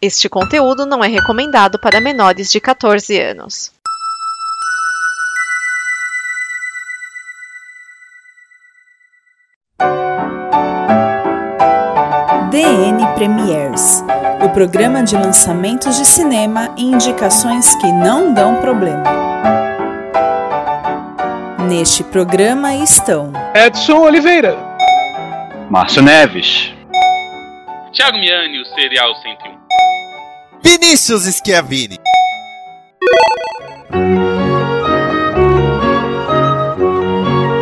Este conteúdo não é recomendado para menores de 14 anos. DN Premiers o programa de lançamentos de cinema e indicações que não dão problema. Neste programa estão Edson Oliveira, Márcio Neves, Thiago Miani, o Serial 101, Vinícius Schiavini.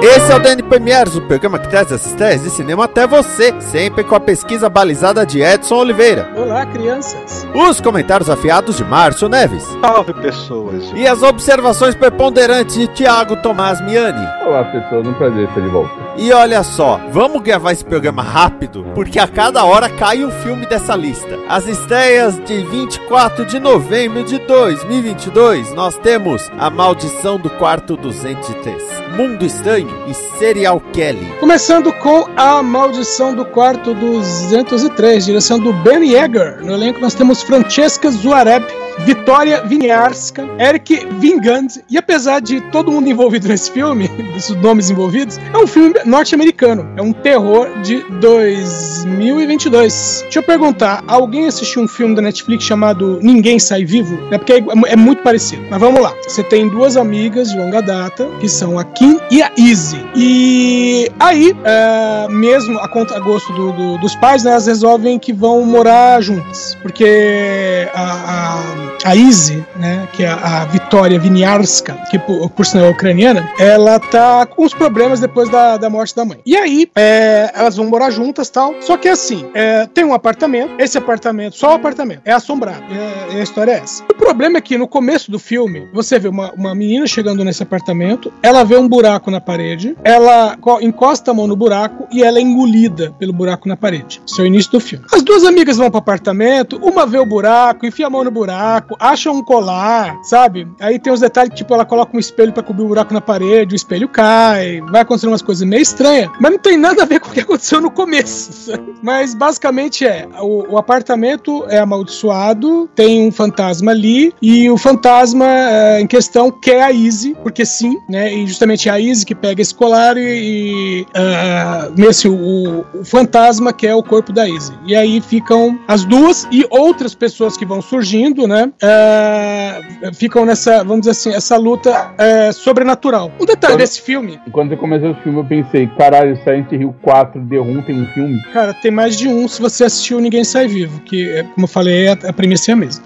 Esse é o DN Premiers, o programa que traz essas ideias de cinema até você, sempre com a pesquisa balizada de Edson Oliveira. Olá, crianças. Os comentários afiados de Márcio Neves. Salve pessoas. E as observações preponderantes de Tiago Tomás Miani. Olá pessoas, um prazer estar de volta. E olha só, vamos gravar esse programa rápido, porque a cada hora cai um filme dessa lista. As estreias de 24 de novembro de 2022, nós temos A Maldição do Quarto 203. Mundo Estranho e Serial Kelly. Começando com A Maldição do Quarto 203, direção do Ben Yeager. No elenco nós temos Francesca Zuareb, Vitória Viniarska, Eric Vingand, e apesar de todo mundo envolvido nesse filme, desses nomes envolvidos, é um filme norte-americano, é um terror de 2022. Deixa eu perguntar, alguém assistiu um filme da Netflix chamado Ninguém Sai Vivo? É porque é, é muito parecido, mas vamos lá. Você tem duas amigas de longa data, que são a Kim e a Izzy, e aí, é, mesmo a conta a gosto do, do, dos pais, né, elas resolvem que vão morar juntas, porque a, a a Izzy, né, que é a Vitória Viniarska, que por, por sinal é ucraniana, ela tá com uns problemas depois da, da morte da mãe. E aí, é, elas vão morar juntas tal. Só que assim, é, tem um apartamento, esse apartamento, só o apartamento, é assombrado. É, a história é essa. O problema é que no começo do filme, você vê uma, uma menina chegando nesse apartamento, ela vê um buraco na parede, ela encosta a mão no buraco e ela é engolida pelo buraco na parede. Isso é o início do filme. As duas amigas vão pro apartamento, uma vê o buraco, enfia a mão no buraco, acha um colar, sabe? Aí tem os detalhes que, tipo, ela coloca um espelho para cobrir o buraco na parede, o espelho cai, vai acontecer umas coisas meio estranhas, mas não tem nada a ver com o que aconteceu no começo. Mas basicamente é: o, o, apartamento é amaldiçoado, tem um fantasma ali, e o fantasma é, em questão quer a Izzy, porque sim, né? E justamente é a Izzy que pega esse colar e. e uh, nesse, o, o fantasma quer o corpo da Izzy. E aí ficam as duas e outras pessoas que vão surgindo, né? Uh, ficam nessa, vamos dizer assim, essa luta uh, sobrenatural. Um detalhe quando, desse filme. Quando eu comecei o filme, eu pensei, caralho, Silent Hill 4 The Room tem um filme? Cara, tem mais de um se você assistiu Ninguém Sai Vivo, que, como eu falei, a, a premissa é a mesma.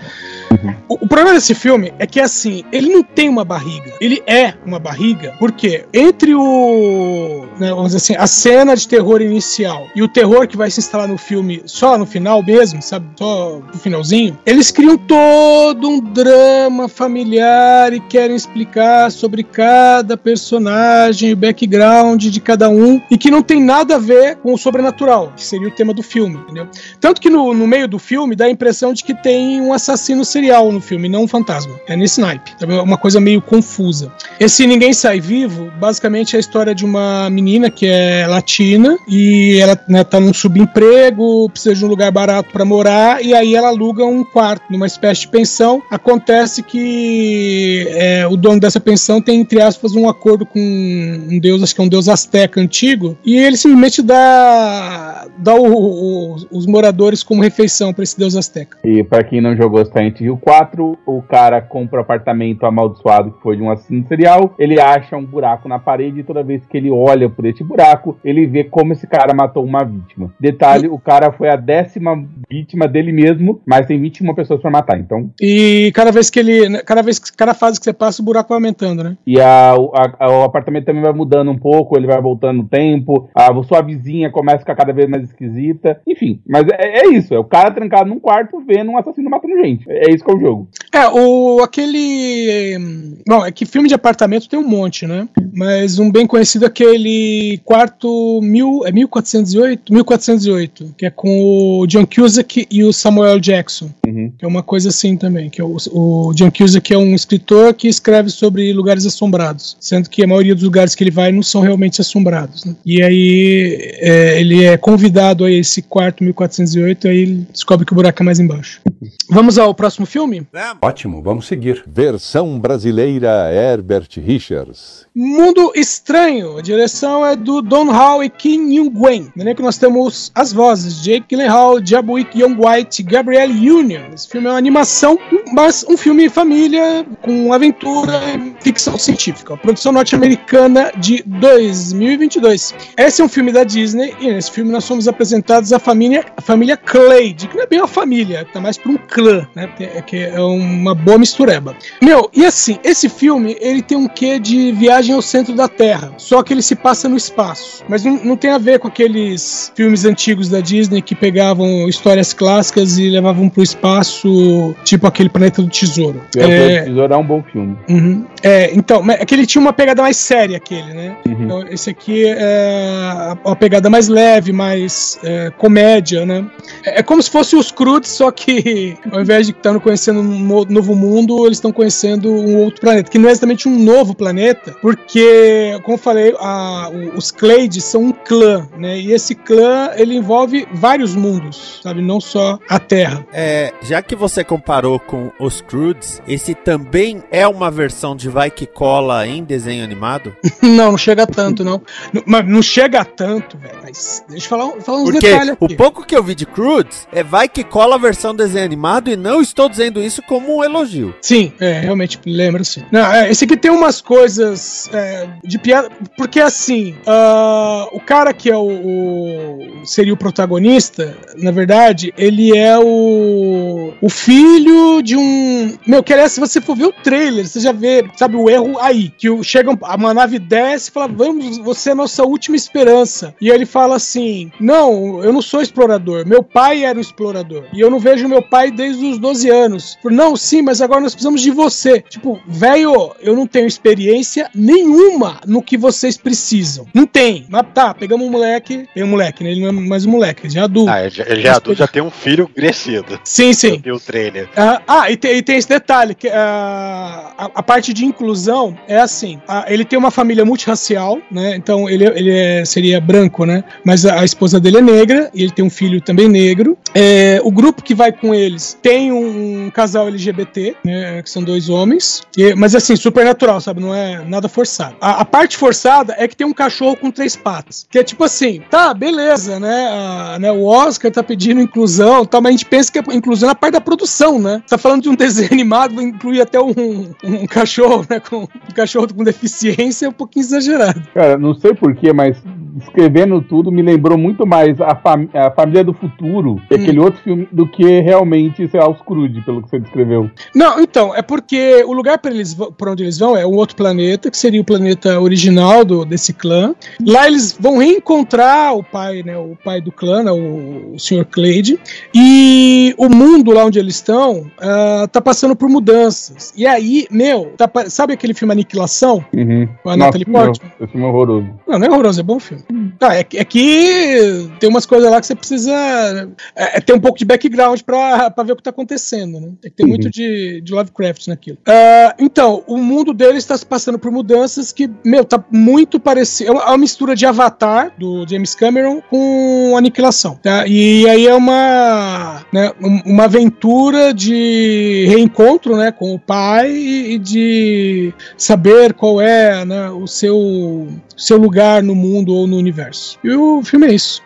O, o, problema desse filme é que, assim, ele não tem uma barriga. Ele é uma barriga, porque entre o. Né, vamos dizer assim, a cena de terror inicial e o terror que vai se instalar no filme só no final mesmo, sabe? Só no finalzinho, eles criam todo um drama familiar e querem explicar sobre cada personagem, o background de cada um, e que não tem nada a ver com o sobrenatural, que seria o tema do filme, entendeu? Tanto que no, no meio do filme dá a impressão de que tem um assassino serial serial no filme, não um fantasma. É nesse naipe. É uma coisa meio confusa. Esse Ninguém Sai Vivo, basicamente é a história de uma menina que é latina e ela né, tá num subemprego, precisa de um lugar barato para morar e aí ela aluga um quarto numa espécie de pensão. Acontece que é, o dono dessa pensão tem, entre aspas, um acordo com um deus, acho que é um deus asteca antigo, e ele simplesmente dá, dá o, o, os moradores como refeição para esse deus asteca. E para quem não jogou Silent Hill 4, o cara compra um apartamento amaldiçoado que foi de um assassino serial, ele acha um buraco na parede e toda vez que ele olha por esse buraco, ele vê como esse cara matou uma vítima. Detalhe, o cara foi a décima vítima dele mesmo, mas tem 21 pessoas para matar, então... E cada vez que ele... Cada vez cada fase que você passa, o buraco vai aumentando, né? E a, a, o apartamento também vai mudando um pouco, ele vai voltando no tempo, a sua vizinha começa a ficar cada vez mais esquisita, enfim, mas é, é isso, é o cara trancado num quarto vendo um assassino matando gente. É isso que é o jogo. É, o aquele. Bom, é que filme de apartamento tem um monte, né? Mas um bem conhecido é aquele quarto mil, é 1408? 1408, que é com o John Cusack e o Samuel Jackson. Uhum. Uhum. É uma coisa assim também, que é o, o John Cusack é um escritor que escreve sobre lugares assombrados, sendo que a maioria dos lugares que ele vai não são realmente assombrados. né? E aí é, ele é convidado a esse quarto 1408, aí ele descobre que o buraco é mais embaixo. Vamos ao próximo filme? Ótimo, vamos seguir. Versão brasileira Herbert Richards. Mundo Estranho. A direção é do Don Hall e Kim Young-gwen. No elenco nós temos as vozes Jake Gyllenhaal, Jabuik Young White, Gabrielle Union. Esse filme é uma animação, mas um filme família com aventura e ficção científica. Produção norte-americana de 2022. Esse é um filme da Disney e nesse filme nós somos apresentados a família, a família Clade, que não é bem uma família, tá mais para um clã, né? É, que é uma boa mistureba. Meu, e assim, esse filme ele tem um quê de viagem ao centro da Terra, só que ele se passa no espaço. Mas não, não tem a ver com aqueles filmes antigos da Disney que pegavam histórias clássicas e levavam pro espaço, tipo aquele Planeta do Tesouro. O É, Tesouro é um bom filme. Uhum. É, então, é que ele tinha uma pegada mais séria, aquele, né? Uhum. Então, esse aqui é uma pegada mais leve, mais é, comédia, né? É, é como se fosse os Croods, só que ao invés de estar conhecendo um no- novo mundo, eles estão conhecendo um outro planeta, que não é exatamente um novo planeta, porque, como eu falei, a- os Clades são um clã, né? E esse clã, ele envolve vários mundos, sabe? Não só a Terra. É, já que você comparou com os Croods, esse também é uma versão de Vai Que Cola em desenho animado? Não, não chega tanto, não. Não- Mas não chega tanto, velho. Mas deixa eu falar, falar uns Porque detalhes o aqui. pouco que eu vi de Croods é Vai Que Cola a versão desenho animado e não estou dizendo isso como um elogio. Sim, é, realmente lembra sim. Não, é, esse aqui tem umas coisas é, de piada. Porque assim, ah, o cara que é o, o- seria o protagonista, na verdade, ele é o, o filho de um. Meu, que aliás, se você for ver o trailer, você já vê, sabe, o erro aí. Que chega, um- uma nave desce e fala: Vamos, você é a nossa última esperança. E ele fala assim: Não, eu não sou explorador. Meu pai era um explorador. E eu não vejo meu pai desde os 12 anos. Não, sim, mas agora nós precisamos de você. Tipo, velho, eu não tenho experiência nenhuma no que vocês precisam. Não tem. Mas tá, pegamos um moleque. Tem um moleque, né? Ele não é mais um moleque, ele já é adulto. Ah, ele já, ele já é adulto, já tem um filho crescido. Sim, sim. Eu vi o trailer. Ah, ah, e, tem, tem esse detalhe, que ah, a, a parte de inclusão é assim, ah, ele tem uma família multirracial, né, então ele, ele é- seria branco, né, mas a, a esposa dele é negra, e ele tem um filho também negro, É, o grupo que vai com eles tem um, um casal LGBT, né, que são dois homens, e- mas assim, super natural, sabe, não é nada forçado. A, a parte forçada é que tem um cachorro com três patas, que é tipo assim, tá, beleza, né, a- né, o Oscar tá pedindo inclusão, tá, mas a gente pensa que a inclusão é a parte da produção, né? Tá falando de um desenho animado, vai incluir até um, um cachorro, né? Com, um cachorro com deficiência é um pouquinho exagerado. Cara, não sei porquê, mas escrevendo tudo me lembrou muito mais a, fam- a Família do Futuro, Hum. aquele outro filme, do que realmente, sei lá, os Crude, pelo que você descreveu. Não, então, é porque o lugar para eles pra onde eles vão é um outro planeta, que seria o planeta original do, desse clã. Lá eles vão reencontrar o pai, né? O pai do clã, né, o, o Sr. Clade. E o mundo lá onde eles estão ah, tá passando por mudanças. E aí, meu, tá sabe aquele filme Aniquilação? Uhum. Com a Nossa, Natalie Portman? esse filme é horroroso. Não, não é horroroso, é bom filme. Ah, é, que- é que tem umas coisas lá que você precisa é, é ter um pouco de background pra, pra ver o que tá acontecendo, né? Tem que ter Uhum. muito de, de Lovecraft naquilo. Ah, então, o mundo deles está se passando por mudanças que, meu, tá muito parecido. É uma, é uma mistura de Avatar, do James Cameron, com Aniquilação, tá? E aí é uma, né, um- uma aventura de reencontro, né, com o pai e, e de saber qual é, né, o seu seu lugar no mundo ou no universo. E o filme é isso.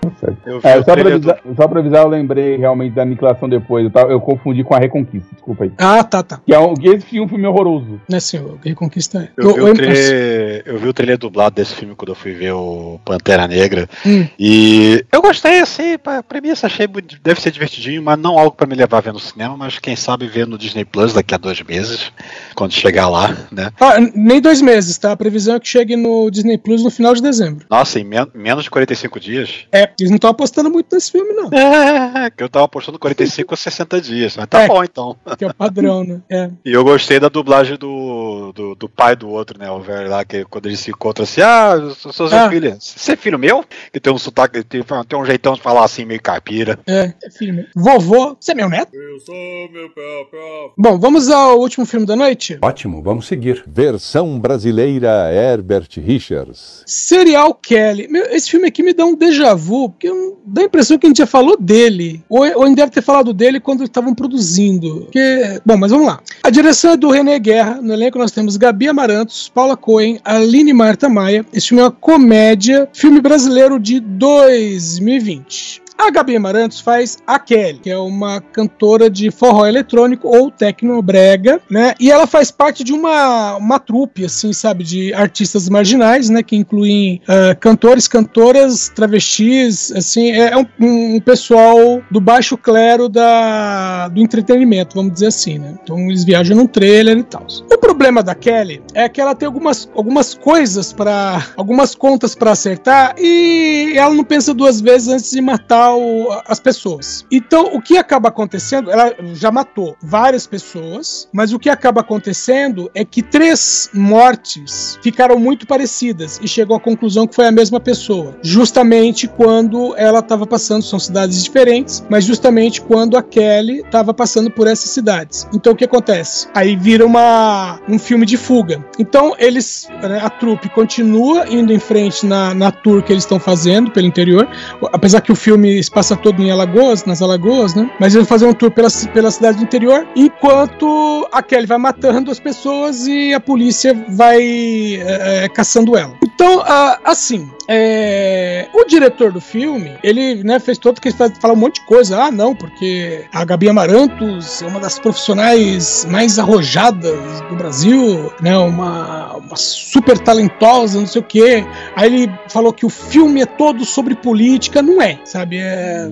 Eu vi É, só, pra avisar, só pra avisar, eu lembrei realmente da aniquilação depois. Eu, tava- eu confundi com a Reconquista, desculpa aí. Ah, tá, tá. Que, é um, que esse filme, filme é horroroso. Né, senhor? Reconquista é. Eu vi, o- trailer, eu vi o trailer dublado desse filme quando eu fui ver o Pantera Negra. Hum. E eu gostei, assim, pra premissa achei muito- deve ser divertidinho, mas não algo pra me levar a ver no cinema, mas quem sabe ver no Disney Plus daqui a dois meses, quando chegar lá, né? Ah, nem dois meses, tá? A previsão é que chegue no Disney Plus no final de dezembro. Nossa, em men menos de 45 dias? É, eles não estão apostando muito nesse filme, não. É, que eu tava apostando 45 a 60 dias. Mas tá É. bom então. Que é o padrão, né? É. E eu gostei da dublagem do, do, do pai do outro, né? O velho lá, que quando eles se encontram assim, ah, eu sou sou seu Ah. filho. Você é filho meu? Que tem um sotaque, tem, tem um jeitão de falar assim, meio caipira. É, é filho meu. Vovô, você é meu neto? Eu sou meu próprio. Bom, vamos ao último filme da noite? Ótimo, vamos seguir. Versão brasileira Herbert Richards. Serial Kelly. Meu, esse filme aqui me dá um déjà vu, porque dá a impressão que a gente já falou dele. Ou, ou a gente deve ter falado dele quando estavam produzindo. Porque, bom, mas vamos lá. A direção é do René Guerra. No elenco nós temos Gabi Amarantos, Paula Cohen, Aline Marta Maia. Esse filme é uma comédia, filme brasileiro de 2020. A Gabi Amarantos faz a Kelly, que é uma cantora de forró eletrônico ou tecnobrega, né? E ela faz parte de uma, uma trupe, assim, sabe, de artistas marginais, né? Que incluem ah, cantores, cantoras, travestis, assim, é, é um, um pessoal do baixo clero da, do entretenimento, vamos dizer assim, né? Então eles viajam num trailer e tal. O problema da Kelly é que ela tem algumas, algumas coisas para algumas contas para acertar e ela não pensa duas vezes antes de matar o- as pessoas. Então, o que acaba acontecendo, ela já matou várias pessoas, mas o que acaba acontecendo é que três mortes ficaram muito parecidas e chegou à conclusão que foi a mesma pessoa, justamente quando ela estava passando, são cidades diferentes, mas justamente quando a Kelly estava passando por essas cidades. Então, o que acontece? Aí vira uma, um filme de fuga. Então, eles, né, a trupe continua indo em frente na, na tour que eles estão fazendo pelo interior, apesar que o filme se passa todo em Alagoas, nas Alagoas, né? Mas eles vão fazer um tour pela, pela cidade do interior, enquanto a Kelly vai matando as pessoas e a polícia vai é, é, caçando ela. Então, ah, assim, é, o diretor do filme, ele né, fez todo que ele faz- fala um monte de coisa. Ah, não, porque a Gabi Amarantos é uma das profissionais mais arrojadas do Brasil, né? Uma super talentosa, não sei o quê. Aí ele falou que o filme é todo sobre política, não é, sabe? É,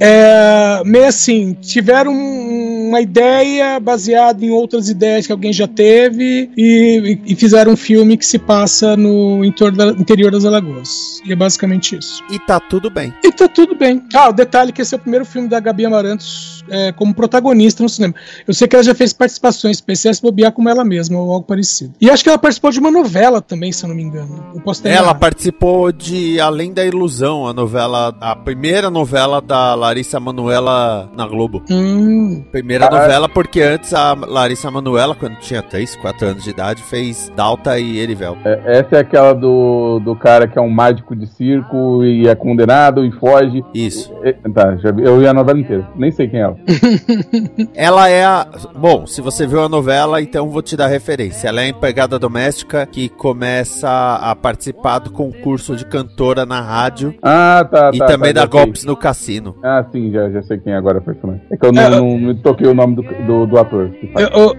é meio assim, tiveram um- uma ideia baseada em outras ideias que alguém já teve e, e- fizeram um filme que se passa no da- interior das Alagoas. E é basicamente isso. E tá tudo bem. E tá tudo bem. Ah, o detalhe é que esse é o primeiro filme da Gabi Amarantos é, como protagonista no cinema. Eu sei que ela já fez participações especiais, bobear como ela mesma, ou algo parecido. E acho que ela participou de uma novela também, se eu não me engano. Eu posso ter Ela errado. participou de Além da Ilusão, a novela, a primeira novela da Larissa Manoela na Globo. Hum, Primeira Ah, novela porque antes a Larissa Manoela, quando tinha 3, 4 anos de idade, fez Dalta e Erivel. É, essa é aquela do, do cara que é um mágico de circo e é condenado e foge. Isso. É, tá, já vi, eu vi a novela inteira. Nem sei quem é ela. Ela é a. Bom, se você viu a novela, então vou te dar referência. Ela é a empregada doméstica que começa a participar do concurso de cantora na rádio Ah, tá. e tá, também tá, dá já sei. golpes no cassino. Ah, sim, já, já sei quem é agora personagem. É que eu não, É, não, me toquei o nome do, do, do ator. eu, eu,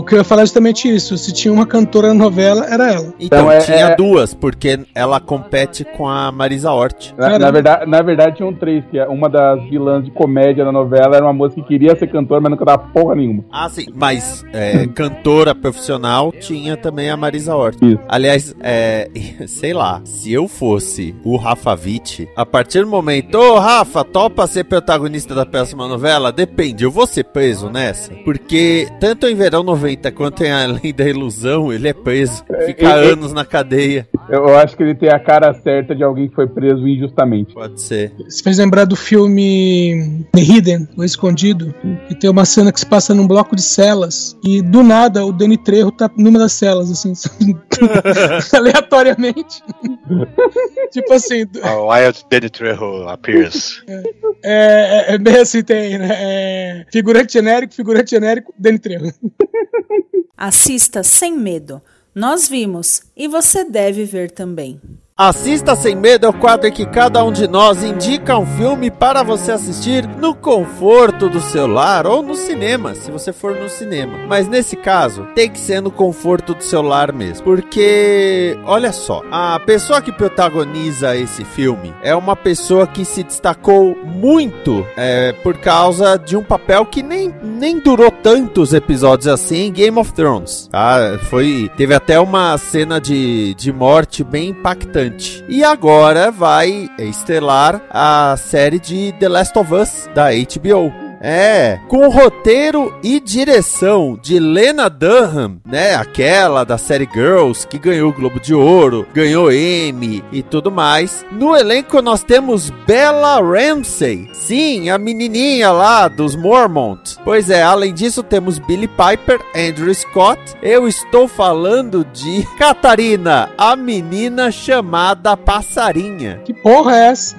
o que eu ia falar é justamente isso. Se tinha uma cantora na novela, era ela. Então, Então, é- tinha é- duas, porque ela compete com a Marisa Hort. Na, na verdade, na verdade, tinham três, que é uma das vilãs de comédia da novela era uma moça que queria ser cantora, mas não cantava porra nenhuma. Ah, sim. Mas é, cantora profissional tinha também a Marisa Hort. Isso. Aliás, é, sei lá, se eu fosse o Rafa Witt, a partir do momento, ô Rafa, topa ser protagonista da próxima novela? Depende, eu vou ser preso nessa. Porque tanto em Verão 90 quanto em Além da Ilusão, ele é preso. Fica É, é- anos na cadeia. Eu, acho que ele tem a cara certa de alguém que foi preso injustamente. Pode ser. Você fez lembrar do filme The Hidden, O Escondido, que tem uma cena que se passa num bloco de celas e do nada o Danny Trejo tá numa das celas, assim, aleatoriamente. tipo assim, do- A Wild Danny Trejo appears. é, é, é bem assim, tem, né? É, figurante genérico, figurante genérico, Danny Trejo. Assista sem medo. Nós vimos e você deve ver também. Assista Sem Medo é o quadro em que cada um de nós indica um filme para você assistir no conforto do celular ou no cinema, se você for no cinema. Mas nesse caso, tem que ser no conforto do celular mesmo. Porque, olha só, a pessoa que protagoniza esse filme é uma pessoa que se destacou muito é, por causa de um papel que nem, nem durou tantos episódios assim em Game of Thrones. Tá? Foi, teve até uma cena de, de morte bem impactante. E agora vai estrelar a série de The Last of Us da HBO. É, com roteiro e direção de Lena Dunham, né? Aquela da série Girls que ganhou o Globo de Ouro, ganhou Emmy e tudo mais. No elenco nós temos Bella Ramsey, sim, a menininha lá dos Mormont. Pois é, além disso temos Billy Piper, Andrew Scott. Eu estou falando de Catarina, a menina chamada Passarinha. Que porra é essa?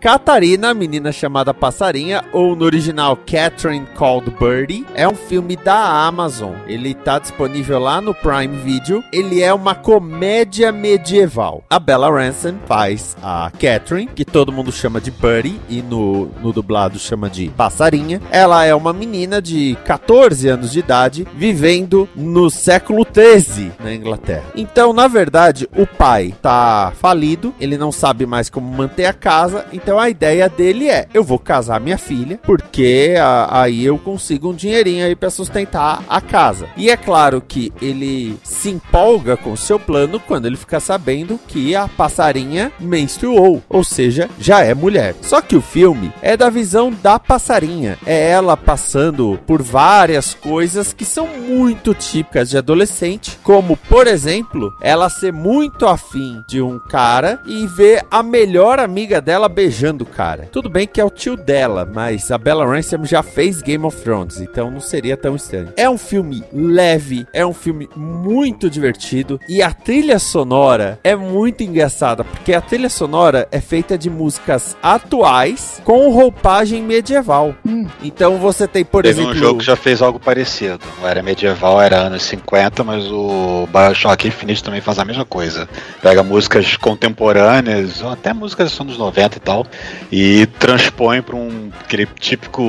Catarina, a menina chamada Passarinha, ou no original Catherine Called Birdie. É um filme da Amazon. Ele tá disponível lá no Prime Video. Ele é uma comédia medieval. A Bella Ramsey faz a Catherine, que todo mundo chama de Birdie e no, no dublado chama de Passarinha. Ela é uma menina de 14 anos de idade vivendo no século 13 na Inglaterra. Então, na verdade, o pai tá falido, ele não sabe mais como manter a casa, então a ideia dele é: eu vou casar minha filha, porque a, aí eu consigo um dinheirinho aí para sustentar a casa. E é claro que ele se empolga com o seu plano quando ele fica sabendo que a passarinha menstruou, ou seja, já é mulher. Só que o filme é da visão da passarinha, é ela passando por várias coisas que são muito típicas de adolescente, como por exemplo, ela ser muito afim de um cara e ver a melhor amiga dela beijando o cara. Tudo bem que é o tio dela, mas a Bella Ramsey já fez Game of Thrones, então não seria tão estranho. É um filme leve, é um filme muito divertido e a trilha sonora é muito engraçada, porque a trilha sonora é feita de músicas atuais com roupagem medieval. Então você tem, por Teve exemplo, um jogo que já fez algo parecido. Não era medieval, era anos 50, mas o Bioshock Infinite também faz a mesma coisa. Pega músicas contemporâneas, ou até músicas dos anos 90 e tal, e transpõe para um aquele típico.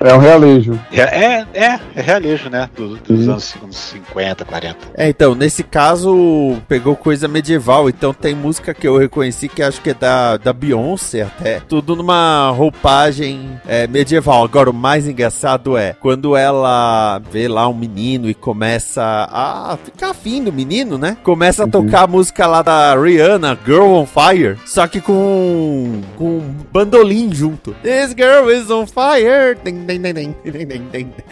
É um realejo. É, é, é realejo, né? Do- dos anos, anos 50, 40. É, então, nesse caso, pegou coisa medieval. Então, tem música que eu reconheci que acho que é da, da Beyoncé até. Tudo numa roupagem é, medieval. Agora, o mais engraçado é quando ela vê lá um menino e começa a ficar afim do menino, né? Começa a tocar a música lá da Rihanna, Girl on Fire, só que com, com um bandolim junto. This girl is on fire.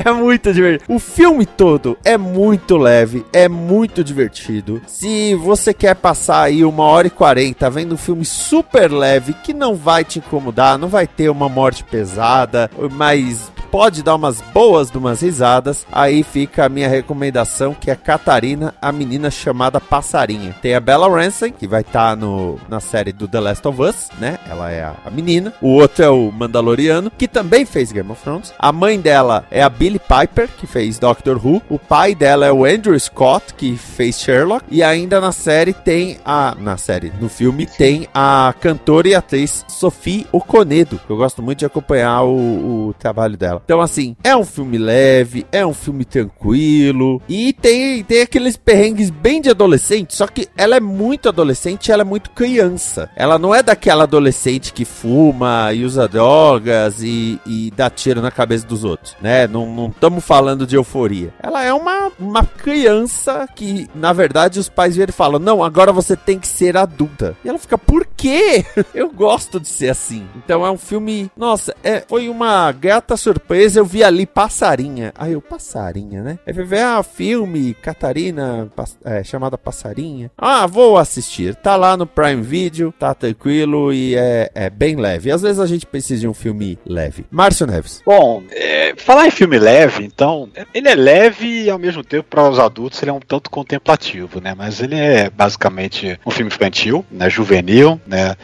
É muito divertido. O filme todo é muito leve, é muito divertido. Se você quer passar aí uma hora e quarenta vendo um filme super leve que não vai te incomodar, não vai ter uma morte pesada, mas pode dar umas boas de umas risadas, aí fica a minha recomendação que é Catarina, a menina chamada Passarinha. Tem a Bella Ramsey, que vai estar no na série do The Last of Us, né? Ela é a, a menina. O outro é o Mandaloriano, que também fez Game of Thrones. A mãe dela é a Billy Piper, que fez Doctor Who. O pai dela é o Andrew Scott, que fez Sherlock. E ainda na série tem a. Na série, no filme, tem a cantora e atriz Sophie Okonedo. Que eu gosto muito de acompanhar o, o trabalho dela. Então, assim, é um filme leve, é um filme tranquilo. E tem, tem aqueles perrengues bem de adolescente. Só que ela é muito adolescente ela é muito criança. Ela não é daquela adolescente que fuma e usa drogas e, e dá tiro na cabeça dos outros, né? Não estamos falando de euforia. Ela é uma, uma criança que, na verdade, os pais viram e falam: Não, agora você tem que ser adulta. E ela fica, por quê? Eu gosto de ser assim. Então é um filme. Nossa, é, foi uma grata surpresa. Eu vi ali Passarinha. Aí eu, Passarinha, né? Eu ver, ah, filme, Catarina, é, chamada Passarinha. Ah, vou assistir. Tá lá no Prime Video, tá tranquilo e é, é bem leve. Às vezes a gente precisa de um filme leve. Márcio Neves. Bom, é, falar em filme leve, então, ele é leve e ao mesmo tempo para os adultos ele é um tanto contemplativo, né? Mas ele é basicamente um filme infantil, né? Juvenil, né?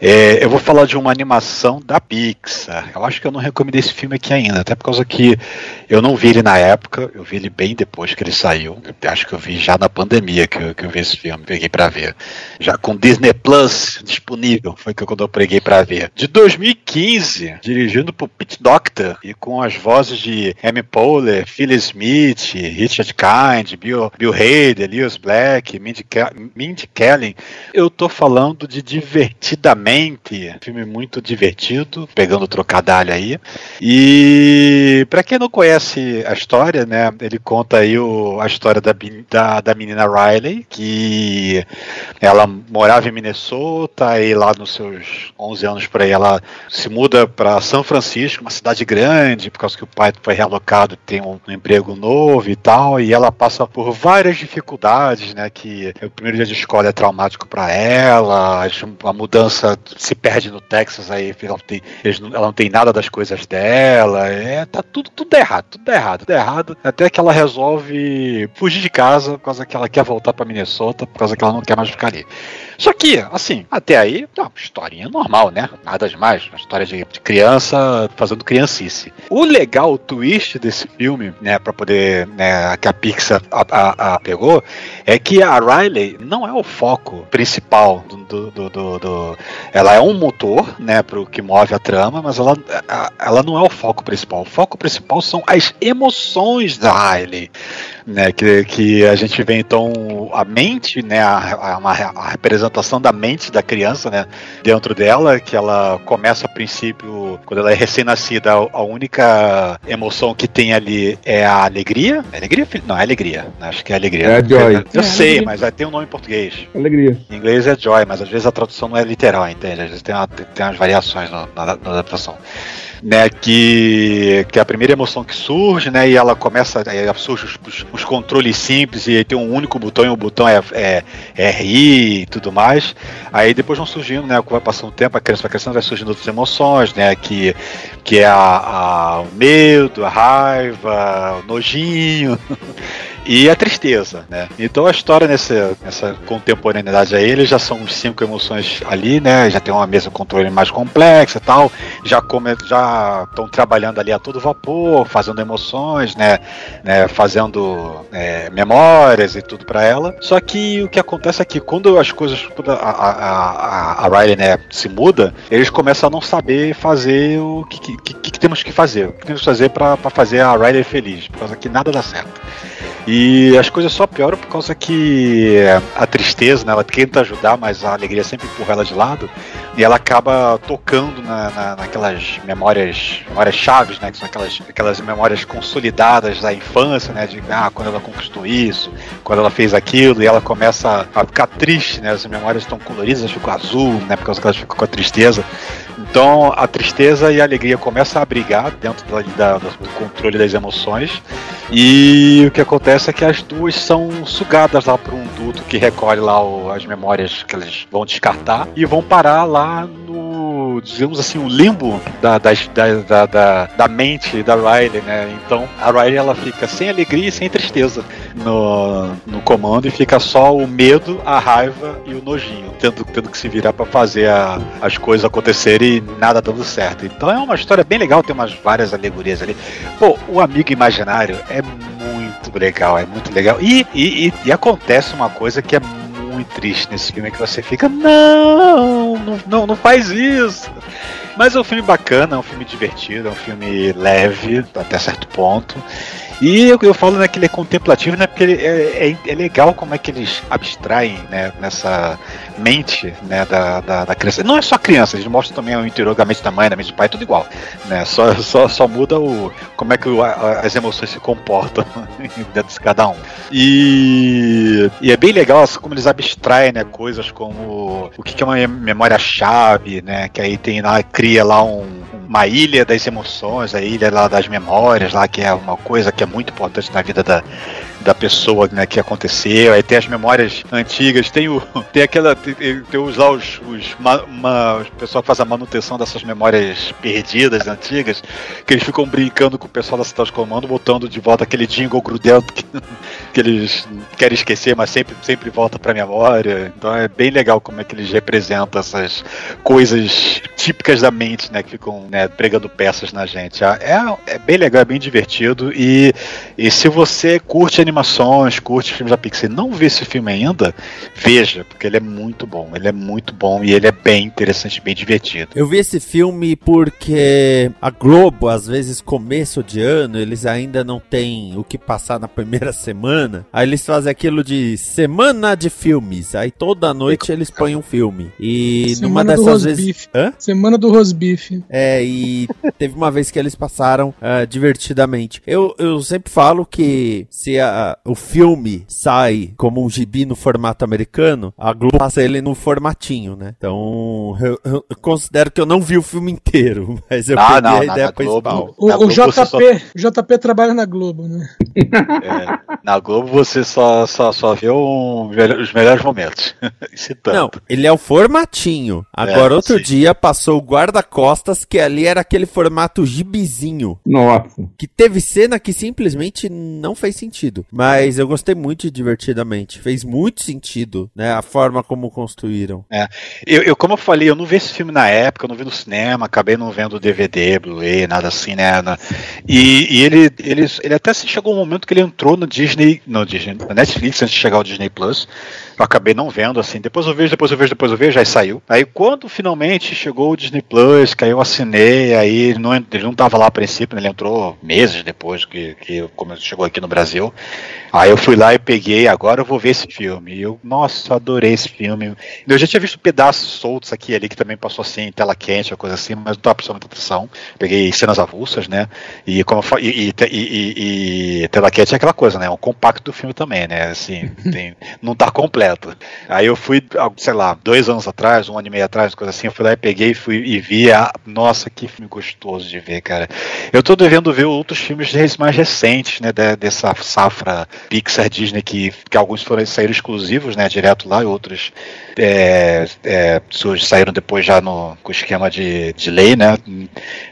É, eu vou falar de uma animação da Pixar. Eu acho que eu não recomendei esse filme aqui ainda. Ainda, até por causa que eu não vi ele na época, eu vi ele bem depois que ele saiu. Eu acho que eu vi já na pandemia que eu, que eu vi esse filme, peguei pra ver. Já com Disney Plus disponível, foi que quando eu peguei pra ver. De 2015, dirigindo por Pete Doctor e com as vozes de Amy Poehler, Phil Smith, Richard Kind, Bill, Bill Hader, Lewis Black, Mindy, Mindy Kaling. Eu tô falando de Divertidamente, filme muito divertido, pegando o trocadalho aí. E pra quem não conhece a história, né, ele conta aí o, a história da, da, da menina Riley, que ela morava em Minnesota e lá nos seus 11 anos por aí ela se muda para São Francisco, uma cidade grande, por causa que o pai foi realocado, tem um, um emprego novo e tal, e ela passa por várias dificuldades, né, que o primeiro dia de escola é traumático para ela, a mudança se perde no Texas aí, ela tem, ela não tem nada das coisas dela, é, tá tudo, tudo errado, tudo errado, tudo errado, até que ela resolve fugir de casa por causa que ela quer voltar para Minnesota, por causa que ela não quer mais ficar ali. Só que, assim, até aí, é uma historinha normal, né? Nada demais. Uma história de, de criança fazendo criancice. O legal, o twist desse filme, né, pra poder, né, que a Pixar a, a- a pegou, é que a Riley não é o foco principal do. do, do- do- ela é um motor, né, pro que move a trama, mas ela, ela não é o foco principal. O foco principal são as emoções da Riley né, que, que a gente vê então a mente, né, a, a, a representação da mente da criança, né, dentro dela, que ela começa a princípio, quando ela é recém-nascida, a, a única emoção que tem ali é a alegria. É alegria? filho? Não, é alegria. Acho que é alegria. É a joy. Eu É, sei, alegria. mas aí tem um nome em português. Alegria. Em inglês é joy, mas às vezes a tradução não é literal, entende? Às vezes tem, uma, tem, umas variações na, na- na adaptação. Né, que, que é a primeira emoção que surge, né? E ela começa, aí surge os, os controles simples e tem um único botão e o botão é, é, é RI e tudo mais. Aí depois vão surgindo, né? Vai passando o tempo, a criança vai crescendo, vai surgindo outras emoções, né? Que, que é a, a- o medo, a raiva, o nojinho. e a tristeza, né? Então a história nessa, nessa contemporaneidade aí, eles já são uns cinco emoções ali, né? Já tem uma mesa de controle mais complexa e tal, já come, já estão trabalhando ali a todo vapor, fazendo emoções, né? né? Fazendo é, memórias e tudo pra ela. Só que o que acontece é que quando as coisas, a, a, a, a Riley, né, se muda, eles começam a não saber fazer o que, que, que- que temos que fazer, o que temos que fazer pra fazer a Riley feliz, por causa que nada dá certo. E as coisas só pioram por causa que a tristeza, né, ela tenta ajudar, mas a alegria sempre empurra ela de lado. E ela acaba tocando na, na- naquelas memórias, memórias chaves, né? Que são aquelas, aquelas memórias consolidadas da infância, né? De ah, quando ela conquistou isso, quando ela fez aquilo, e ela começa a ficar triste, né? As memórias estão coloridas, ficam azul, né? Por causa que elas ficam com a tristeza. Então a tristeza e a alegria começam a brigar dentro da- da- do controle das emoções. E o que acontece é que as duas são sugadas lá por um duto que recolhe lá o- as memórias que eles vão descartar e vão parar lá no, digamos assim, o limbo da, da, da, da, da mente da Riley, né? Então a Riley ela fica sem alegria e sem tristeza no, no comando e fica só o medo, a raiva e o nojinho, tendo, tendo que se virar para fazer a- as coisas acontecerem e nada dando certo. Então é uma história bem legal, tem umas várias alegorias ali. Pô, o amigo imaginário é muito legal, é muito legal. E, e, e- e acontece uma coisa que é muito triste nesse filme, que você fica, não, não, não, faz isso. Mas é um filme bacana, é um filme divertido, é um filme leve, até certo ponto. E eu, eu falo né, que ele é contemplativo, né? Porque é, é, é legal como é que eles abstraem né, nessa mente né, da, da, da criança. Não é só criança, eles mostram também o interior da mente da mãe, da mente do pai, tudo igual. Né? Só, só, só muda o, como é que o- a- as emoções se comportam dentro de cada um. E, e é bem legal assim, como eles abstraem né, coisas como o que, que é uma memória-chave, né? Que aí tem lá, cria lá um, uma ilha das emoções, a ilha lá das memórias, lá que é uma coisa que é muito importante na vida da, da pessoa né, que aconteceu. Aí tem as memórias antigas, tem o tem aquela tem, tem os lá os, os ma- ma- o pessoal que faz a manutenção dessas memórias perdidas antigas, que eles ficam brincando com o pessoal da cidade de comando, botando de volta aquele jingle grudento que, que eles querem esquecer, mas sempre sempre volta pra memória. Então é bem legal como é que eles representam essas coisas típicas da mente, né, que ficam né, né, pregando peças na gente. É, é bem legal, é bem divertido. E, e se você curte animações, curte filmes da Pixar e não viu esse filme ainda, veja, porque ele é muito bom. Ele é muito bom e ele é bem interessante, bem divertido. Eu vi esse filme porque a Globo, às vezes, começo de ano, eles ainda não têm o que passar na primeira semana. Aí eles fazem aquilo de semana de filmes. Aí toda noite eles põem um filme. E numa Semana do dessas vezes. rosbife. Hã? Semana do rosbife. É, e teve uma vez que eles passaram ah, divertidamente. Eu, eu sempre falo que se a- o filme sai como um gibi no formato americano, a Globo passa ele no formatinho, né? Então, eu, eu considero que eu não vi o filme inteiro, mas eu Não, peguei não, a não, ideia na Globo- principal. O, Na o JP, só- o JP trabalha na Globo, né? É, na Globo você só, só, só vê um- os melhores momentos. Isso é tanto. Não, ele é o formatinho. Agora, É, outro sim. dia passou o guarda-costas, que ali era aquele formato gibizinho. Nossa. Que teve cena que simplesmente não fez sentido. Mas eu gostei muito divertidamente. Fez muito sentido, né? A forma como construíram. Eu, eu, como eu falei, eu não vi esse filme na época, eu não vi no cinema, acabei não vendo DVD, Blu-ray, nada assim, né? na- E, e ele, ele, ele até se chegou um momento que ele entrou no Disney, no Disney, na Netflix antes de chegar ao Disney Plus. Eu acabei não vendo, assim, depois eu vejo, depois eu vejo, depois eu vejo, aí saiu. Aí quando finalmente chegou o Disney Plus, que aí eu assinei, aí ele não, ele não tava lá a princípio, né? ele entrou meses depois que, que chegou aqui no Brasil. Aí eu fui lá e peguei, agora eu vou ver esse filme. E eu, nossa, adorei esse filme. Eu já tinha visto pedaços soltos aqui e ali que também passou assim, em tela quente, uma coisa assim, mas não tava prestando muita atenção. Peguei cenas avulsas, né? E como eu e, e, e- e tela quente é aquela coisa, né? É um compacto do filme também, né? Assim, tem- não tá completo. Aí eu fui, ah, sei lá, dois anos atrás, um ano e meio atrás, coisa assim, eu fui lá e peguei fui, e vi. A, nossa, que filme gostoso de ver, cara. Eu tô devendo ver outros filmes mais recentes, né? de- dessa safra Pixar Disney, que, que alguns foram saíram exclusivos, né? Direto lá, e outros é, é, surg- saíram depois já no, com esquema de, de lei, né?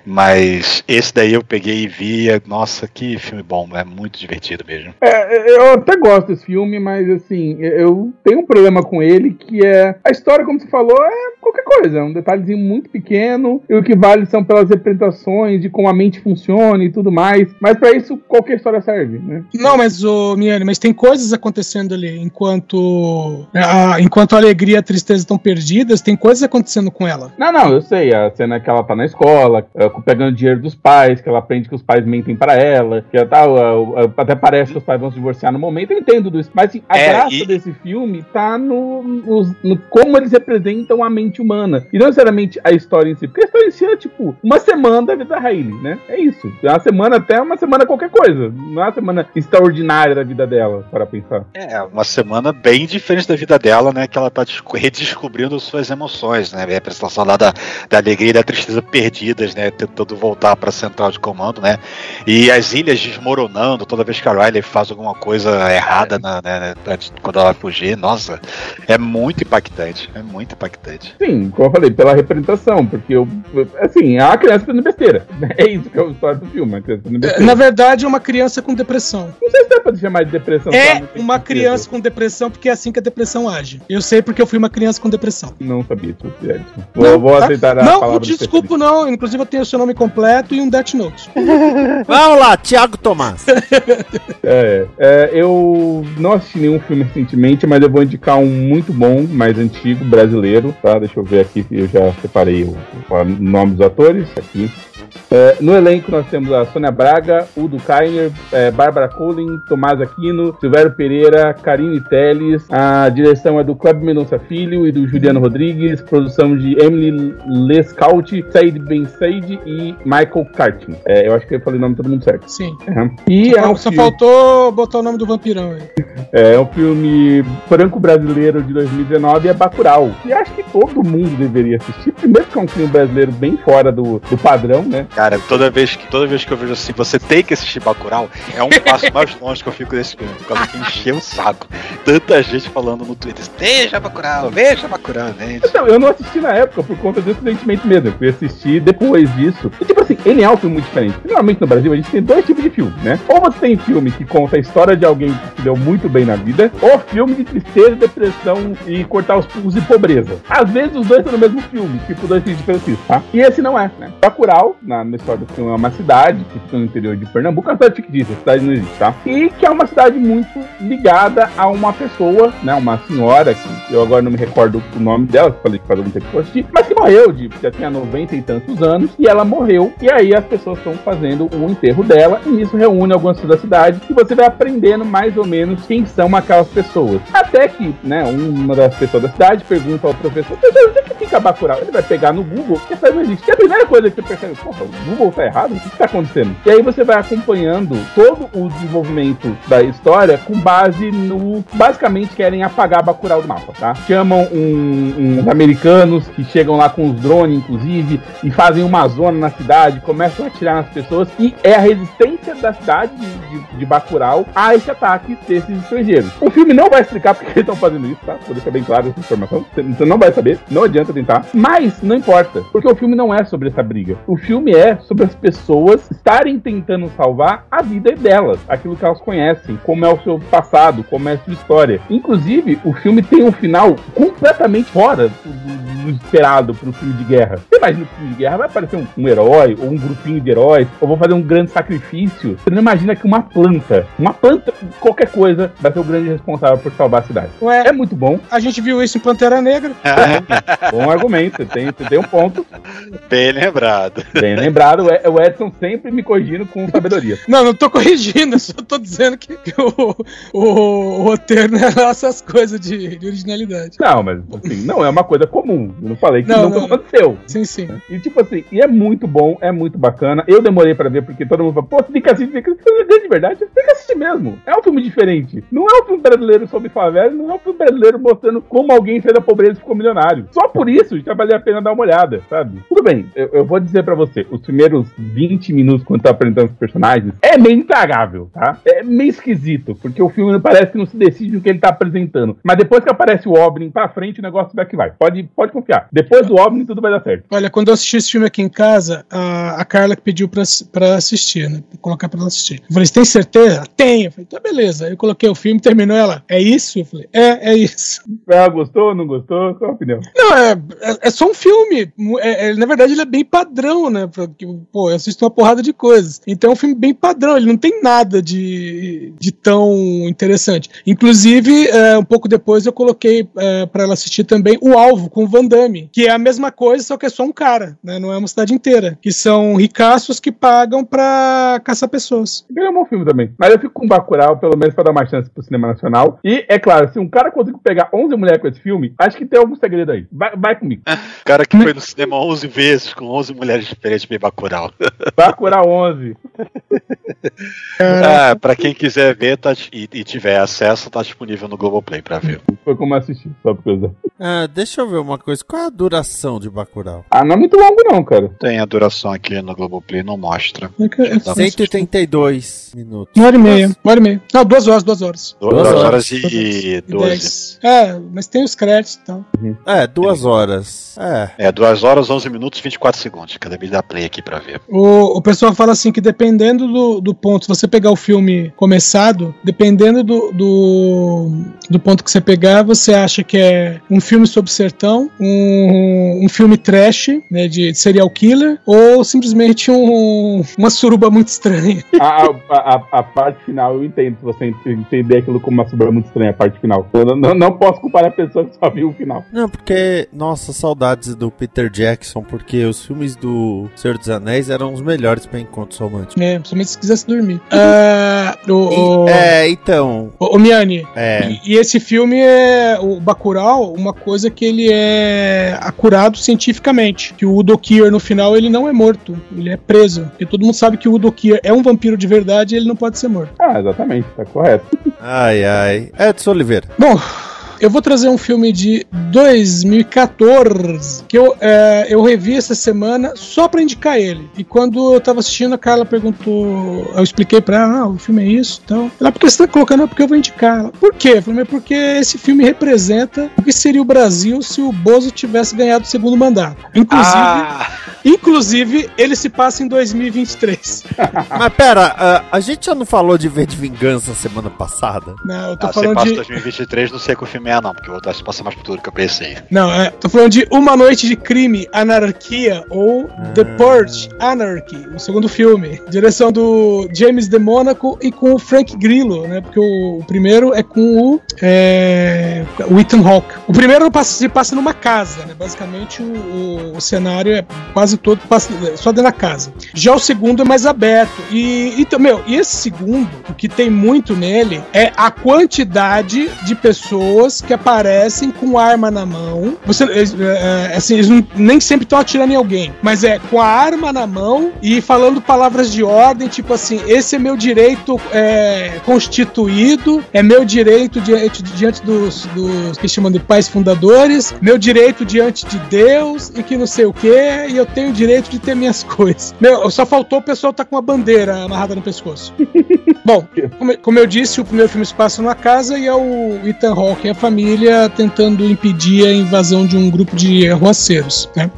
Mas esse daí eu peguei e vi. é- Nossa, que filme bom, é muito divertido mesmo. É, eu até gosto desse filme, mas assim, eu tenho um problema com ele que é a história, como você falou, é qualquer coisa, é um detalhezinho muito pequeno, e o que vale são pelas representações de como a mente funciona e tudo mais. Mas pra isso qualquer história serve, né? Não, mas, ô, Miane, mas tem coisas acontecendo ali. Enquanto a, enquanto a alegria e a tristeza estão perdidas, tem coisas acontecendo com ela. Não, não, eu sei. A cena que ela tá na escola, é, pegando dinheiro dos pais, que ela aprende que os pais mentem pra ela, que ela tá, é, é, até parece que os pais vão se divorciar no momento. Eu entendo tudo isso. Mas assim, a É, graça e- desse filme tá no, nos- no como eles representam a mente humana. E não necessariamente a história em si. Porque a história em si é tipo uma semana da vida da Hailey, né? É isso. É uma semana até uma semana qualquer coisa. Não é uma semana extraordinária da vida dela, para pensar. É, uma semana bem diferente da vida dela, né? Que ela tá desco- redescobrindo suas emoções, né? A representação lá da, da alegria e da tristeza perdidas, né? Tentando voltar pra central de comando, né? E as ilhas desmoronando toda vez que a Riley faz alguma coisa errada na, né, antes- quando ela vai fugir. Nossa, é muito impactante. É muito impactante. Sim, como eu falei, pela representação, porque eu. Assim, é uma criança fazendo besteira. É isso que é a história do filme, uma criança fazendo besteira. Na verdade, é uma criança com depressão. Não sei se dá pra chamar de depressão. É uma criança com depressão, porque é assim que a depressão age. Eu sei porque eu fui uma criança com depressão. Não sabia disso, Edson. Vou, Não, vou tá? aceitar a Não, palavra não desculpa, não. Inclusive, eu tenho o seu nome completo e um Death Note. Vamos lá, Thiago Tomás. É, é, eu não assisti nenhum filme recentemente, mas eu vou indicar um muito bom, mais antigo, brasileiro, tá? Deixa eu ver aqui, eu já separei o, o nome dos atores aqui. É, no elenco nós temos a Sônia Braga, Udo Kainer, é, Bárbara Collin, Tomás Aquino, Silvério Pereira, Karine Teles. A direção é do Cleber Mendonça Filho e do Juliano Rodrigues. Produção de Emily Lescaut, Said Ben Said e Michael Cartin. É, eu acho que eu falei o nome de todo mundo certo. Sim. E é Só, um só filme- faltou botar o nome do vampirão aí. é um filme franco-brasileiro de 2019 é Bacurau. E acho que todo mundo deveria assistir. Primeiro que é um filme brasileiro bem fora do, do padrão, né? Cara, toda vez, que, toda vez que eu vejo assim, você tem que assistir Bacurau, é um passo mais longe que eu fico desse filme, por causa que encheu o saco. Tanta gente falando no Twitter, veja Bacurau, veja Bacurau, gente. Então, eu não assisti na época por conta desse sentimento mesmo. Eu fui assistir depois disso. E, tipo assim, ele é um filme muito diferente. Normalmente no Brasil a gente tem dois tipos de filme, né? Ou você tem filme que conta a história de alguém que se deu muito bem na vida, ou filme de tristeza, depressão e cortar os pulsos e pobreza. Às vezes os dois estão no mesmo filme, tipo dois filmes diferentes, tá? E esse não é, né? Bacurau, na, na história do filme, é uma cidade que fica no interior de Pernambuco, é uma cidade fictícia, a cidade não existe, tá? E que é uma cidade muito ligada a uma pessoa, né? Uma senhora, que eu agora não me recordo o nome dela, falei que faz algum tempo que eu assisti, mas que morreu, de, já tinha 90 e tantos anos, e ela morreu, e aí as pessoas estão fazendo o enterro dela, e nisso reúne algumas pessoas da cidade, e você vai aprendendo mais ou menos quem são aquelas pessoas. Até que, né, uma das pessoas da cidade pergunta ao professor, é que fica Bacurau? Ele vai pegar no Google, porque essa não existe. E a primeira coisa que você percebe, porra, o Google tá errado? O que está acontecendo? E aí você vai acompanhando todo o desenvolvimento da história com base no... Basicamente querem apagar Bacurau do mapa, tá? Chamam um, uns americanos que chegam lá com os drones, inclusive, e fazem uma zona na cidade, começam a atirar nas pessoas, e é a resistência da cidade de, de, Bacurau a esse ataque desses estrangeiros. O filme não vai explicar porque eles estão fazendo isso, tá? Vou deixar bem claro essa informação. Você você não vai saber, não adianta tentar. Mas não importa, porque o filme não é sobre essa briga. O filme é sobre as pessoas estarem tentando salvar a vida delas, aquilo que elas conhecem, como é o seu passado, como é a sua história. Inclusive, o filme tem um final completamente fora do, do- do esperado para um filme de guerra. Você imagina que no filme de guerra vai aparecer um, um herói, ou um grupinho de heróis, ou vou fazer um grande sacrifício. Você não imagina que uma planta, uma planta, qualquer coisa, vai ser o grande responsável por salvar a cidade. Ué, É muito bom, a gente viu isso em Pantera Negra. Bom argumento, você tem, tem um ponto. Bem lembrado. Bem lembrado, o E- o Edson sempre me corrigindo com sabedoria. Não, não tô corrigindo, só tô dizendo que, que o, o, o roteiro não é lá essas coisas de, de originalidade. Não, mas assim, não é uma coisa comum. Eu não falei que Não, nunca não. aconteceu. Sim, sim. E tipo assim, e é muito bom, é muito bacana. Eu demorei pra ver porque todo mundo fala, pô, você tem que assistir, tem que assistir. De verdade, que assistir mesmo. É um filme diferente. Não é um filme brasileiro sobre favela, não é um filme brasileiro mostrando como alguém saiu da pobreza e ficou milionário. Só por isso já valia a pena dar uma olhada, sabe? Tudo bem, eu, eu vou dizer pra você, os primeiros 20 minutos quando tá apresentando os personagens é meio intragável, tá? É meio esquisito, porque o filme parece que não se decide no que ele tá apresentando. Mas depois que aparece o Obrin pra frente, o negócio vai que vai. Pode, pode confiar. Depois do Obrin, tudo vai dar certo. Olha, quando eu assisti esse filme aqui em casa, a, a Carla que pediu pra, ass- pra assistir, né? Pra colocar pra ela assistir. Eu falei, você tem certeza? Tenho. Eu falei, tá beleza. Eu coloquei o filme, terminou ela. É isso? Eu falei, é, é isso. Ela gostou, não gostou? Qual a opinião? Não, é, é, é só um filme. É- é- na verdade, ele é bem padrão, né? Porque, pô, eu assisto uma porrada de coisas. Então é um filme bem padrão, ele não tem nada de, de tão interessante. Inclusive, é, um pouco depois eu coloquei é, para ela assistir também O Alvo, com o Van Damme, que é a mesma coisa, só que é só um cara, né? Não é uma cidade inteira. Que são ricaços que pagam pra caçar pessoas. Ele é um bom filme também. Mas eu fico com Bacurau, pelo menos pra dar uma chance pro cinema nacional. E, é claro, se um cara conseguir pegar 11 mulheres com esse filme, acho que tem algum segredo aí. Vai, vai comigo. O cara que foi no cinema 11 vezes, com 11 mulheres diferentes, bem Bacurau. Bacurau 11. Ah, pra quem quiser ver tá, e, e tiver acesso, tá disponível no Globoplay pra ver. Foi como eu assisti, só por coisa. Ah, deixa eu ver uma coisa. Qual é a duração de Bacurau? Ah, não é muito longo não, cara. Tem a duração aqui no Globoplay, não mostra. É que- é- Tá. 182 minutos. Uma hora e meia. Uma hora e meia. Não, duas horas, duas horas. Duas, Duas horas, horas. e E 12. dez. É, mas tem os créditos e tal. É, duas horas. É. É, 2 horas, 11 minutos e 24 segundos. Cada vez dá play aqui pra ver. O, o pessoal fala assim que dependendo do, do ponto, se você pegar o filme começado, dependendo do, do, do ponto que você pegar, você acha que é um filme sobre sertão, um, um filme trash, né, de serial killer, ou simplesmente um, uma suruba muito estranha. A, a, a, a parte final eu entendo, se você ent- entender aquilo como uma sobra muito estranha, a parte final. Eu não, não, não posso comparar a pessoa que só viu o final. Não, porque, nossa, saudades do Peter Jackson, porque os filmes do Senhor dos Anéis eram os melhores pra encontros românticos. É, principalmente se quisesse dormir. Ah, o, o, E- é, então. o, o Miani, É. E, e esse filme é o Bacurau, uma coisa que ele é acurado cientificamente, que o Udo Kier no final ele não é morto, ele é preso. Porque todo mundo sabe que o Udo Kier é um vampiro de verdade e ele não pode ser morto. Ah, exatamente, tá correto. Ai, ai. Edson Oliveira. Bom, eu vou trazer um filme de 2014 que eu, é, eu revi essa semana só pra indicar ele. E quando eu tava assistindo, a Carla perguntou, eu expliquei pra ela, ah, o filme é isso, então. Ela, por que você tá colocando? É porque eu vou indicar. Ela, por quê? Eu falei, porque esse filme representa o que seria o Brasil se o Bozo tivesse ganhado o segundo mandato. Inclusive, Ah, inclusive ele se passa em 2023. Mas pera, a gente já não falou de V de Vingança semana passada? Não, eu tô ah, se falando passa de. 2023, não sei que o filme é, não, porque o outro se passa mais futuro que eu pensei. Não, é, tô falando de Uma Noite de Crime, Anarquia ou The Purge, Anarchy, o segundo filme. Direção do James De Monaco e com o Frank Grillo, né? Porque o, o primeiro é com o, é, o Ethan Hawke. O primeiro passa- se passa numa casa, né? Basicamente o, o- o cenário é quase todo passa- só dentro da casa. Já o segundo é mais aberto. E, então, meu, e esse segundo, o que tem muito nele é a quantidade de pessoas que aparecem com arma na mão. Você, eles, é, é, assim, eles não- nem sempre estão atirando em alguém, mas é com a arma na mão e falando palavras de ordem, tipo assim: esse é meu direito é, constituído, é meu direito diante, diante dos, dos que chamam de pais fundadores, meu direito diante de Deus e que não sei o que, e eu tenho o direito de ter minhas coisas. Meu, só faltou o pessoal tá com uma bandeira amarrada no pescoço. Bom, como, como eu disse, o primeiro filme se passa numa casa e é o Ethan Hawke e a família tentando impedir a invasão de um grupo de arruaceiros, né?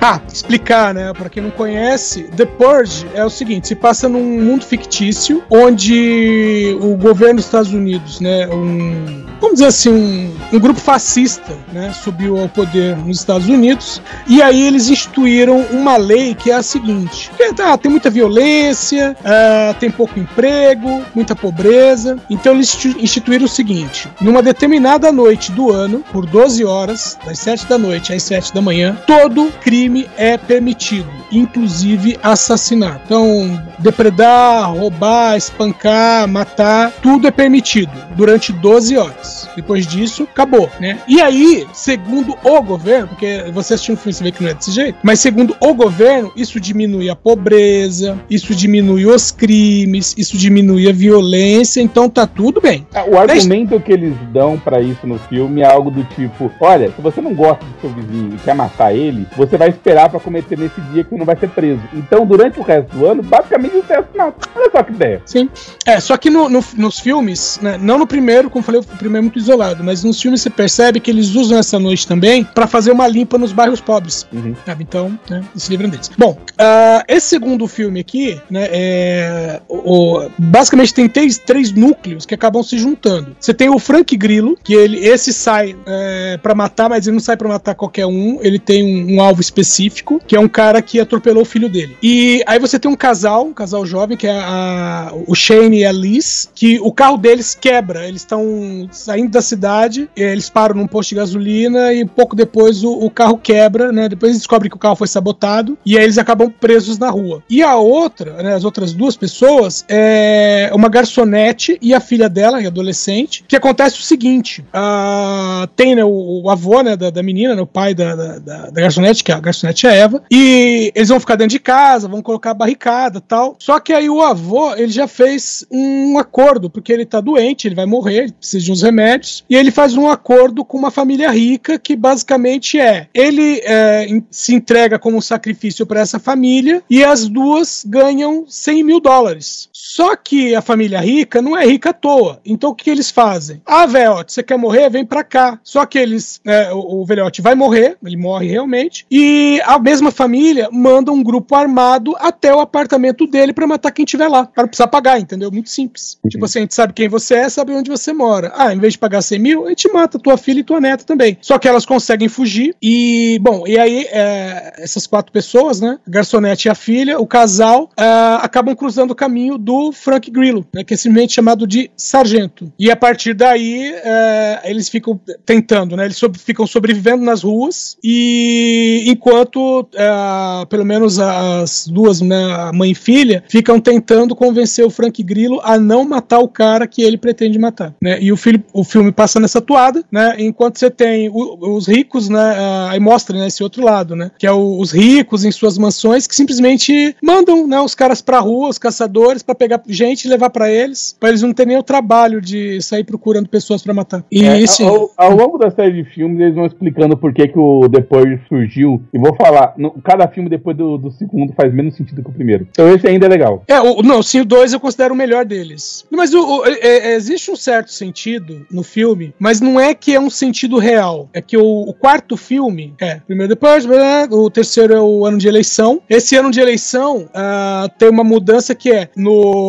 Ah, explicar, né? Pra quem não conhece, The Purge é o seguinte: se passa num mundo fictício onde o governo dos Estados Unidos, né? Um, vamos dizer assim, um, um grupo fascista, né? Subiu ao poder nos Estados Unidos e aí eles instituíram uma lei que é a seguinte: que, ah, tem muita violência, ah, tem pouco emprego, muita pobreza. Então eles institu- instituíram o seguinte: numa determinada noite do ano, por 12 horas, das 7 da noite às 7 da manhã, todo crime é permitido, inclusive assassinar. Então, depredar, roubar, espancar, matar, tudo é permitido durante 12 horas. Depois disso, acabou, né? E aí, segundo o governo, porque você assistindo o filme você vê que não é desse jeito, mas segundo o governo, isso diminui a pobreza, isso diminui os crimes, isso diminui a violência, então tá tudo bem. Ah, O argumento que eles dão pra isso no filme é algo do tipo: olha, se você não gosta do seu vizinho e quer matar ele, você vai esperar pra cometer nesse dia que não vai ser preso. Então, durante o resto do ano, basicamente você é assassinato. Olha só que ideia. Sim. É, só que no- no- nos filmes, né, não no primeiro, como eu falei, o primeiro é muito isolado, mas nos filmes você percebe que eles usam essa noite também pra fazer uma limpa nos bairros pobres. Uhum. Sabe? Então, né, se livram deles. Bom, ah, esse segundo filme aqui, né, é, o- o- basicamente tem três, três núcleos que acabam se juntando. Você tem o Frank Grillo, que ele, esse sai é, para matar, mas ele não sai pra matar qualquer um, ele tem um, um alvo específico, que é um cara que atropelou o filho dele. E aí você tem um casal, um casal jovem, que é a- o Shane e a Liz, que o carro deles quebra, eles estão saindo da cidade, eles param num posto de gasolina e pouco depois o, o carro quebra, né? Depois eles descobrem que o carro foi sabotado e aí eles acabam presos na rua. E a outra, né, as outras duas pessoas, é uma garçonete e a filha dela, adolescente, que acontece o seguinte: ah, tem né, o, o avô né, da, da menina, né, o pai da, da, da- garçonete, que é a garçonete é Eva, e eles vão ficar dentro de casa, vão colocar barricada tal. Só que aí o avô, ele já fez um acordo, porque ele tá doente, ele vai morrer, ele precisa de uns remédios, e ele faz um acordo com uma família rica que basicamente é: ele é, se entrega como um sacrifício para essa família e as duas ganham 100 mil dólares. Só que a família rica não é rica à toa. Então o que eles fazem? Ah, velhote, você quer morrer? Vem pra cá. Só que eles, é, o, o velhote vai morrer, ele morre realmente, e a mesma família manda um grupo armado até o apartamento dele pra matar quem tiver lá. Para precisar pagar, entendeu? Muito simples. Tipo assim, a gente sabe quem você é, sabe onde você mora. Ah, em vez de pagar 100 mil, a gente mata tua filha e tua neta também. Só que elas conseguem fugir e, bom, e aí é, essas quatro pessoas, né? A garçonete e a filha, o casal, ah, acabam cruzando o caminho do Frank Grillo, né? Que é simplesmente chamado de sargento. E a partir daí, é, eles ficam tentando, né? Eles ficam sobrevivendo nas ruas e enquanto, é, pelo menos as duas, né? Mãe e filha, ficam tentando convencer o Frank Grillo a não matar o cara que ele pretende matar, né? E o, o filme passa nessa toada, né? Enquanto você tem o- os ricos, né? ah, Aí mostra né, esse outro lado, né? Que é o- os ricos em suas mansões que simplesmente mandam né, os caras pra rua, os caçadores, pra pegar pegar gente e levar pra eles, pra eles não terem nem o trabalho de sair procurando pessoas pra matar. E É, isso. ao, ao longo da série de filmes, eles vão explicando por que, que o The Purge surgiu. E vou falar, no- cada filme depois do, do segundo faz menos sentido que o primeiro. Então esse ainda é legal. É, o, não, sim, o 2 eu considero o melhor deles. Mas o, o- é- é- existe um certo sentido no filme, mas não é que é um sentido real. É que o, quarto filme é primeiro depois, blá, blá, o terceiro é o ano de eleição. Esse ano de eleição ah, tem uma mudança que é no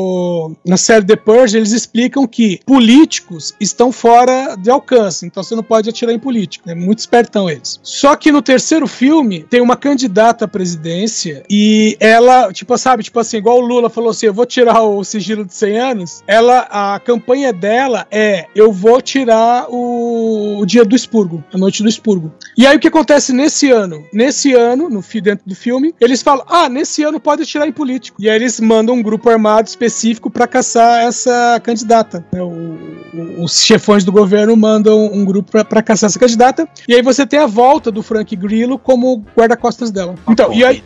na série The Purge eles explicam que políticos estão fora de alcance, então você não pode atirar em político. É muito espertão eles. Só que no terceiro filme tem uma candidata à presidência e ela, tipo, sabe, tipo assim, igual o Lula falou assim, eu vou tirar o sigilo de 100 anos, ela, a campanha dela é, eu vou tirar o, o dia do expurgo, a noite do expurgo. E aí o que acontece nesse ano? Nesse ano, no dentro do filme, eles falam, ah, nesse ano pode atirar em político. E aí eles mandam um grupo armado específico pra caçar essa candidata. né? O- o- os chefões do governo mandam um grupo pra- pra caçar essa candidata. E aí você tem a volta do Frank Grillo como guarda-costas dela. Então, e aí,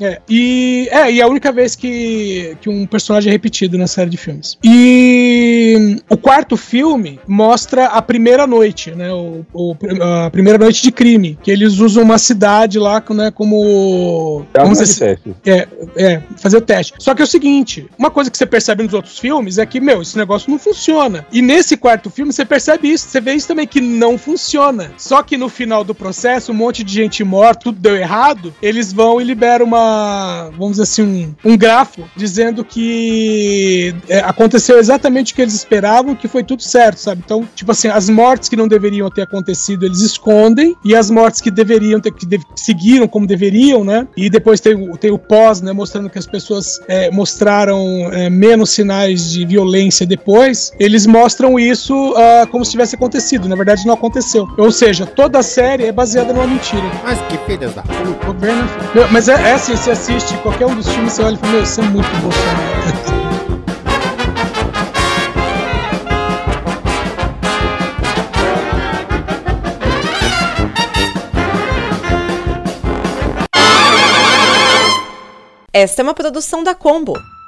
é, e, é, e é a única vez que, que um personagem é repetido na série de filmes. E o quarto filme mostra a primeira noite, né? O, o- a primeira noite de crime. Que eles usam uma cidade lá né, como. Vamos dizer é, é, fazer o teste. Só que é o seguinte: uma coisa que você percebe nos outros filmes é que, meu, esse negócio não funciona. E nesse quarto filme você percebe isso, você vê isso também que não funciona. Só que no final do processo, um monte de gente morta, tudo deu errado, eles vão e liberam uma, vamos dizer assim, um, um grafo dizendo que é, aconteceu exatamente o que eles esperavam, que foi tudo certo, sabe? Então, tipo assim, as mortes que não deveriam ter acontecido, eles escondem, e as mortes que deveriam ter, que de- seguiram como deveriam, né? E depois tem tem o pós, né? Mostrando que as pessoas é, mostraram é, menos sinais de violência depois. Eles mostram isso ah, como se tivesse acontecido. Na verdade, não aconteceu. Ou seja, toda a série é baseada numa mentira. Mas que filhas da puta. Governo. Mas é, é assim, você assiste qualquer um dos filmes, você olha e fala, meu, isso é muito Bolsonaro. Esta é uma produção da Combo.